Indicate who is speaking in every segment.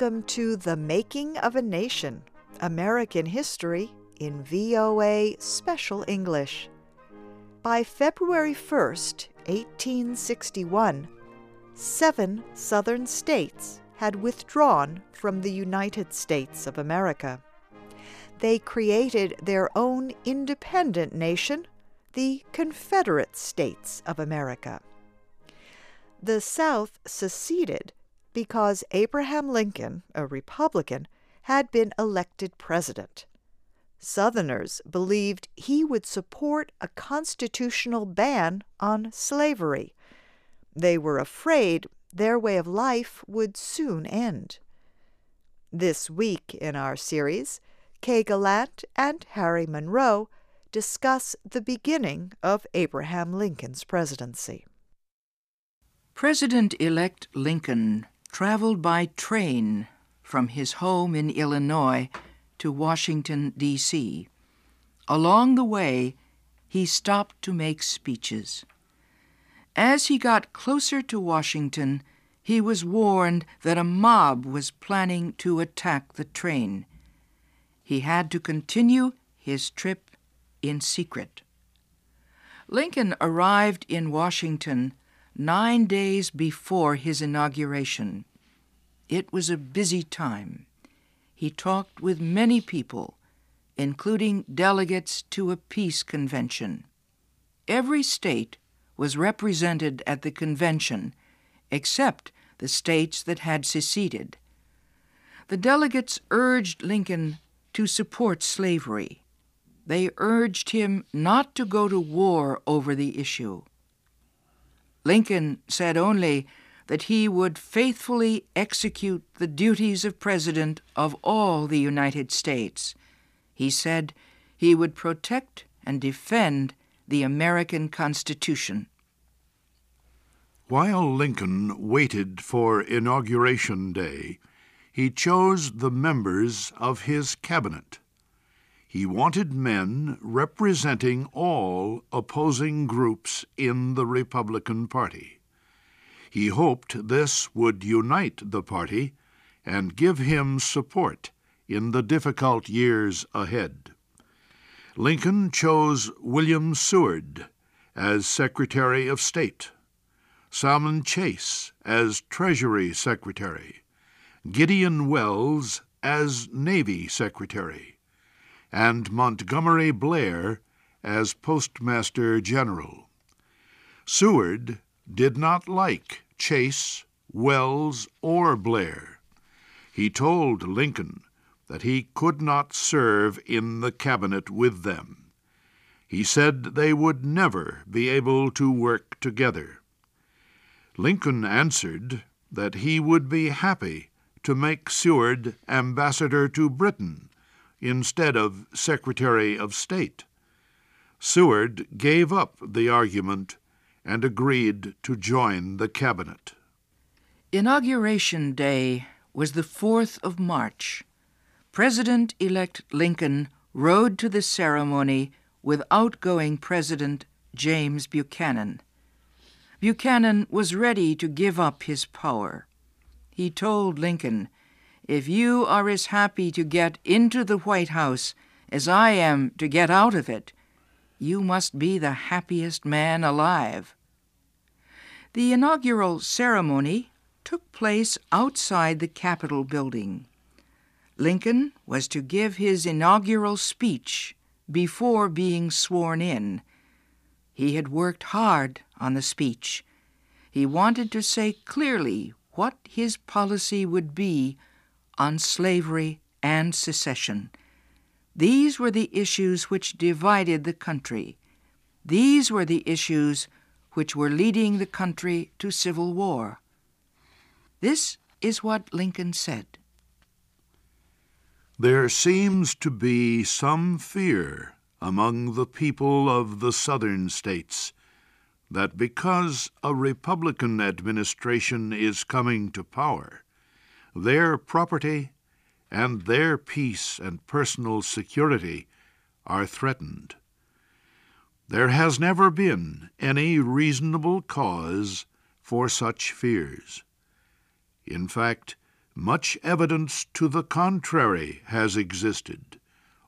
Speaker 1: Welcome to The Making of a Nation American History in VOA Special English. By February 1st, 1861, seven southern states had withdrawn from the United States of America. They created their own independent nation, the Confederate States of America. The South seceded because Abraham Lincoln, a Republican, had been elected president. Southerners believed he would support a constitutional ban on slavery. They were afraid their way of life would soon end. This week in our series, Kay Gallant and Harry Monroe discuss the beginning of Abraham Lincoln's presidency.
Speaker 2: President elect Lincoln traveled by train from his home in Illinois to Washington, D.C. Along the way, he stopped to make speeches. As he got closer to Washington, he was warned that a mob was planning to attack the train. He had to continue his trip in secret. Lincoln arrived in Washington nine days before his inauguration. It was a busy time. He talked with many people, including delegates to a peace convention. Every state was represented at the convention, except the states that had seceded. The delegates urged Lincoln to support slavery. They urged him not to go to war over the issue. Lincoln said only that he would faithfully execute the duties of President of all the United States. He said he would protect and defend the American Constitution.
Speaker 3: While Lincoln waited for Inauguration Day, he chose the members of his cabinet. He wanted men representing all opposing groups in the Republican Party. He hoped this would unite the party and give him support in the difficult years ahead. Lincoln chose William Seward as Secretary of State, Salmon Chase as Treasury Secretary, Gideon Welles as Navy Secretary, and Montgomery Blair as Postmaster General. Seward did not like Chase, Welles, or Blair. He told Lincoln that he could not serve in the cabinet with them. He said they would never be able to work together. Lincoln answered that he would be happy to make Seward ambassador to Britain instead of Secretary of State. Seward gave up the argument and agreed to join the cabinet.
Speaker 2: Inauguration Day was the 4th of March. President elect Lincoln rode to the ceremony with outgoing President James Buchanan. Buchanan was ready to give up his power. He told Lincoln, If you are as happy to get into the White House as I am to get out of it, you must be the happiest man alive. The inaugural ceremony took place outside the Capitol building. Lincoln was to give his inaugural speech before being sworn in. He had worked hard on the speech. He wanted to say clearly what his policy would be on slavery and secession. These were the issues which divided the country. These were the issues which were leading the country to civil war. This is what Lincoln said.
Speaker 3: There seems to be some fear among the people of the southern states that because a Republican administration is coming to power, their property and their peace and personal security are threatened. There has never been any reasonable cause for such fears. In fact, much evidence to the contrary has existed,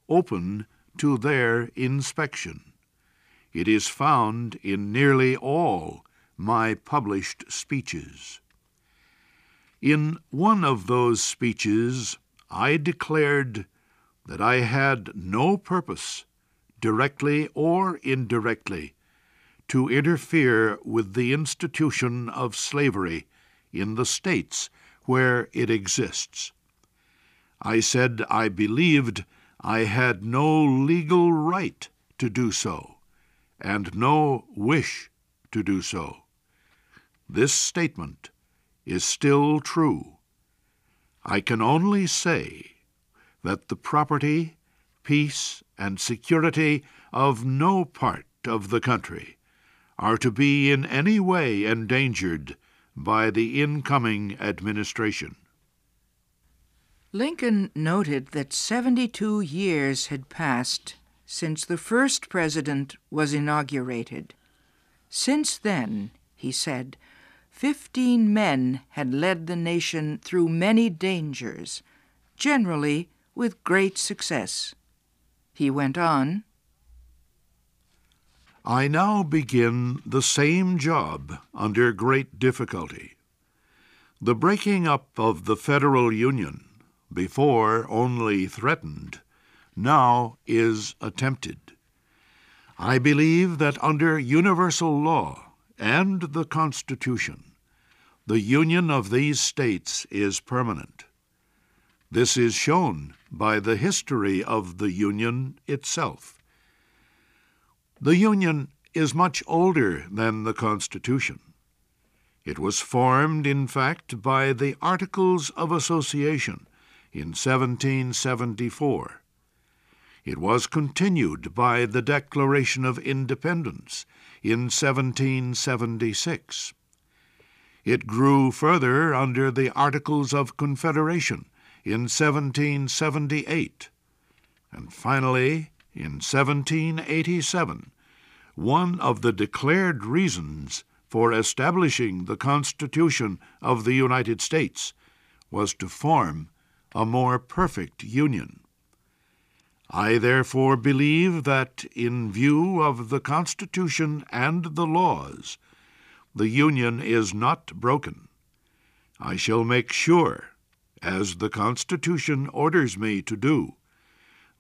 Speaker 3: open to their inspection. It is found in nearly all my published speeches. In one of those speeches, I declared that I had no purpose, directly or indirectly, to interfere with the institution of slavery in the states where it exists. I said I believed I had no legal right to do so, and no wish to do so. This statement is still true. I can only say that the property, peace, and security of no part of the country are to be in any way endangered by the incoming administration.
Speaker 2: Lincoln noted that 72 years had passed since the first president was inaugurated. Since then, he said, fifteen men had led the nation through many dangers, generally with great success. He went on,
Speaker 3: I now begin the same job under great difficulty. The breaking up of the Federal Union, before only threatened, now is attempted. I believe that under universal law and the Constitution, the union of these states is permanent. This is shown by the history of the Union itself. The Union is much older than the Constitution. It was formed, in fact, by the Articles of Association in 1774. It was continued by the Declaration of Independence in 1776. It grew further under the Articles of Confederation in 1778. And finally, in 1787, one of the declared reasons for establishing the Constitution of the United States was to form a more perfect union. I therefore believe that, in view of the Constitution and the laws, the Union is not broken. I shall make sure, as the Constitution orders me to do,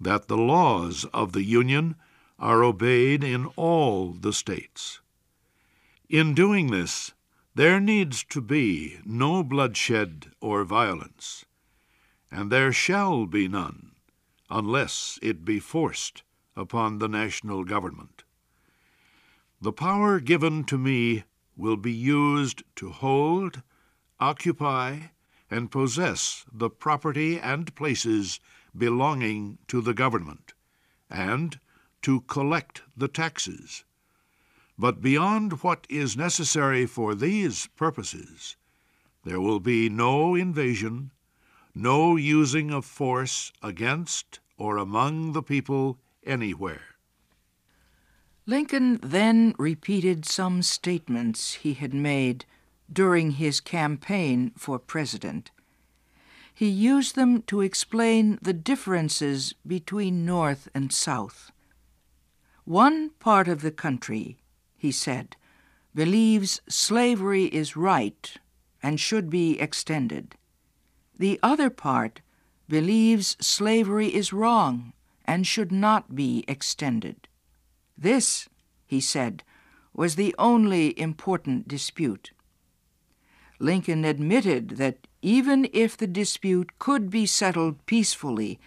Speaker 3: that the laws of the Union are obeyed in all the states. In doing this, there needs to be no bloodshed or violence, and there shall be none unless it be forced upon the national government. The power given to me will be used to hold, occupy, and possess the property and places belonging to the government, and to collect the taxes. But beyond what is necessary for these purposes, there will be no invasion, no using of force against or among the people anywhere.
Speaker 2: Lincoln then repeated some statements he had made during his campaign for president he used them to explain the differences between North and South. One part of the country, he said, believes slavery is right and should be extended. The other part believes slavery is wrong and should not be extended. This, he said, was the only important dispute. Lincoln admitted that even if the dispute could be settled peacefully,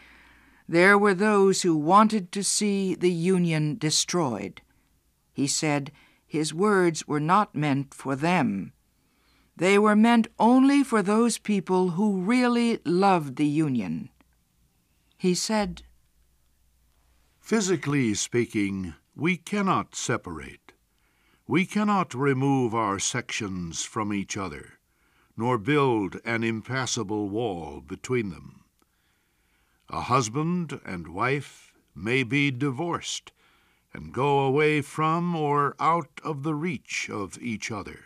Speaker 2: there were those who wanted to see the Union destroyed. He said his words were not meant for them. They were meant only for those people who really loved the Union. He said,
Speaker 3: Physically speaking, we cannot separate. We cannot remove our sections from each other nor build an impassable wall between them. A husband and wife may be divorced and go away from or out of the reach of each other.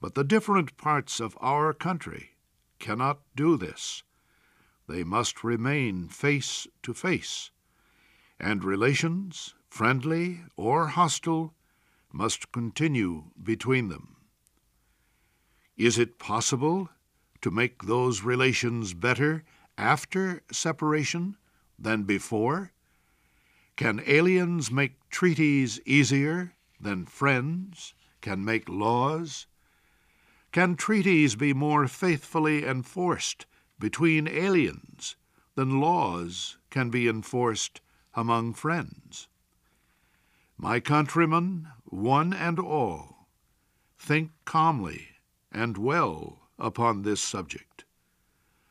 Speaker 3: But the different parts of our country cannot do this. They must remain face to face, and relations, friendly or hostile, must continue between them. Is it possible to make those relations better after separation than before? Can aliens make treaties easier than friends can make laws? Can treaties be more faithfully enforced between aliens than laws can be enforced among friends? My countrymen, one and all, think calmly and well upon this subject.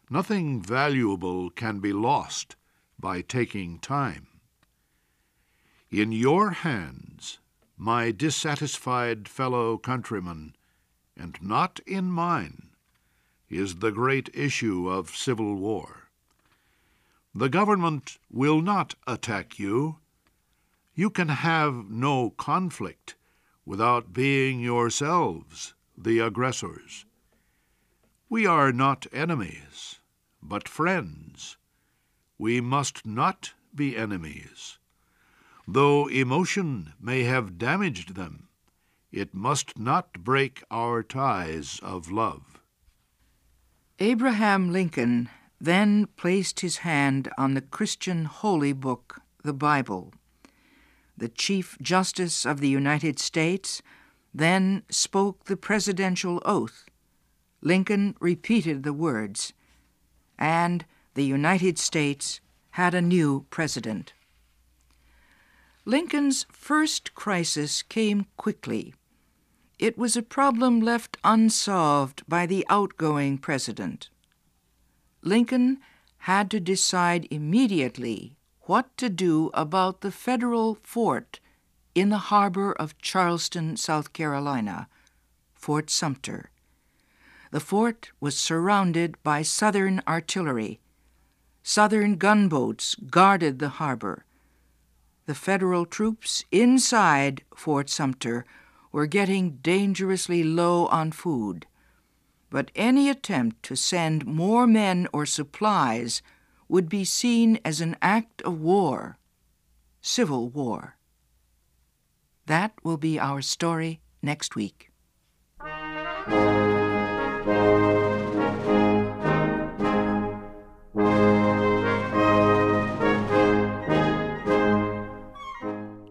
Speaker 3: Nothing valuable can be lost by taking time. In your hands, my dissatisfied fellow countrymen, and not in mine, is the great issue of civil war. The government will not attack you. You can have no conflict without being yourselves the aggressors. We are not enemies, but friends. We must not be enemies. Though emotion may have damaged them, it must not break our ties of love.
Speaker 2: Abraham Lincoln then placed his hand on the Christian holy book, the Bible. The Chief Justice of the United States then spoke the presidential oath. Lincoln repeated the words, and the United States had a new president. Lincoln's first crisis came quickly. It was a problem left unsolved by the outgoing president. Lincoln had to decide immediately what to do about the federal fort in the harbor of Charleston, South Carolina, Fort Sumter. The fort was surrounded by Southern artillery. Southern gunboats guarded the harbor the Federal troops inside Fort Sumter were getting dangerously low on food. But any attempt to send more men or supplies would be seen as an act of war, civil war. That will be our story next week.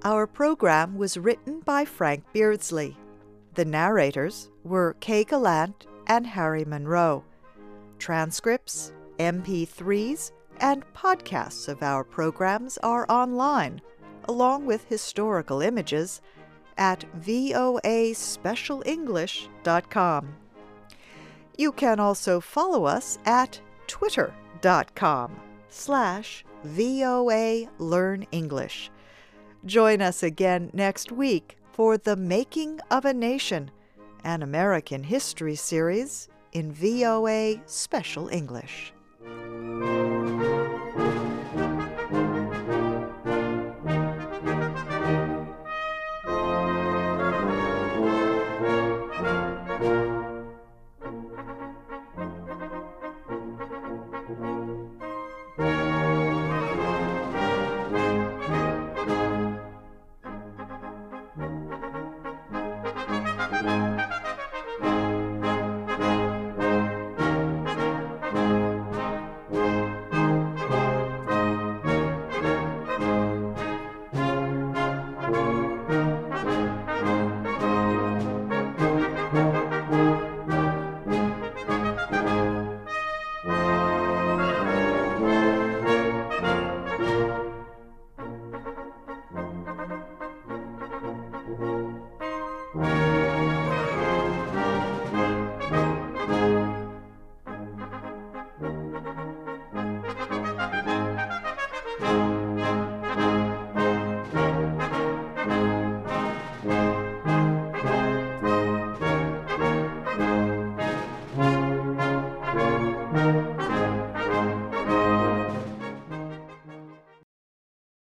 Speaker 1: Our program was written by Frank Beardsley. The narrators were Kay Gallant and Harry Monroe. Transcripts, MP3s, and podcasts of our programs are online, along with historical images, at voaspecialenglish.com. You can also follow us at twitter.com slash VOA Learn English Join us again next week for The Making of a Nation, an American history series in VOA Special English.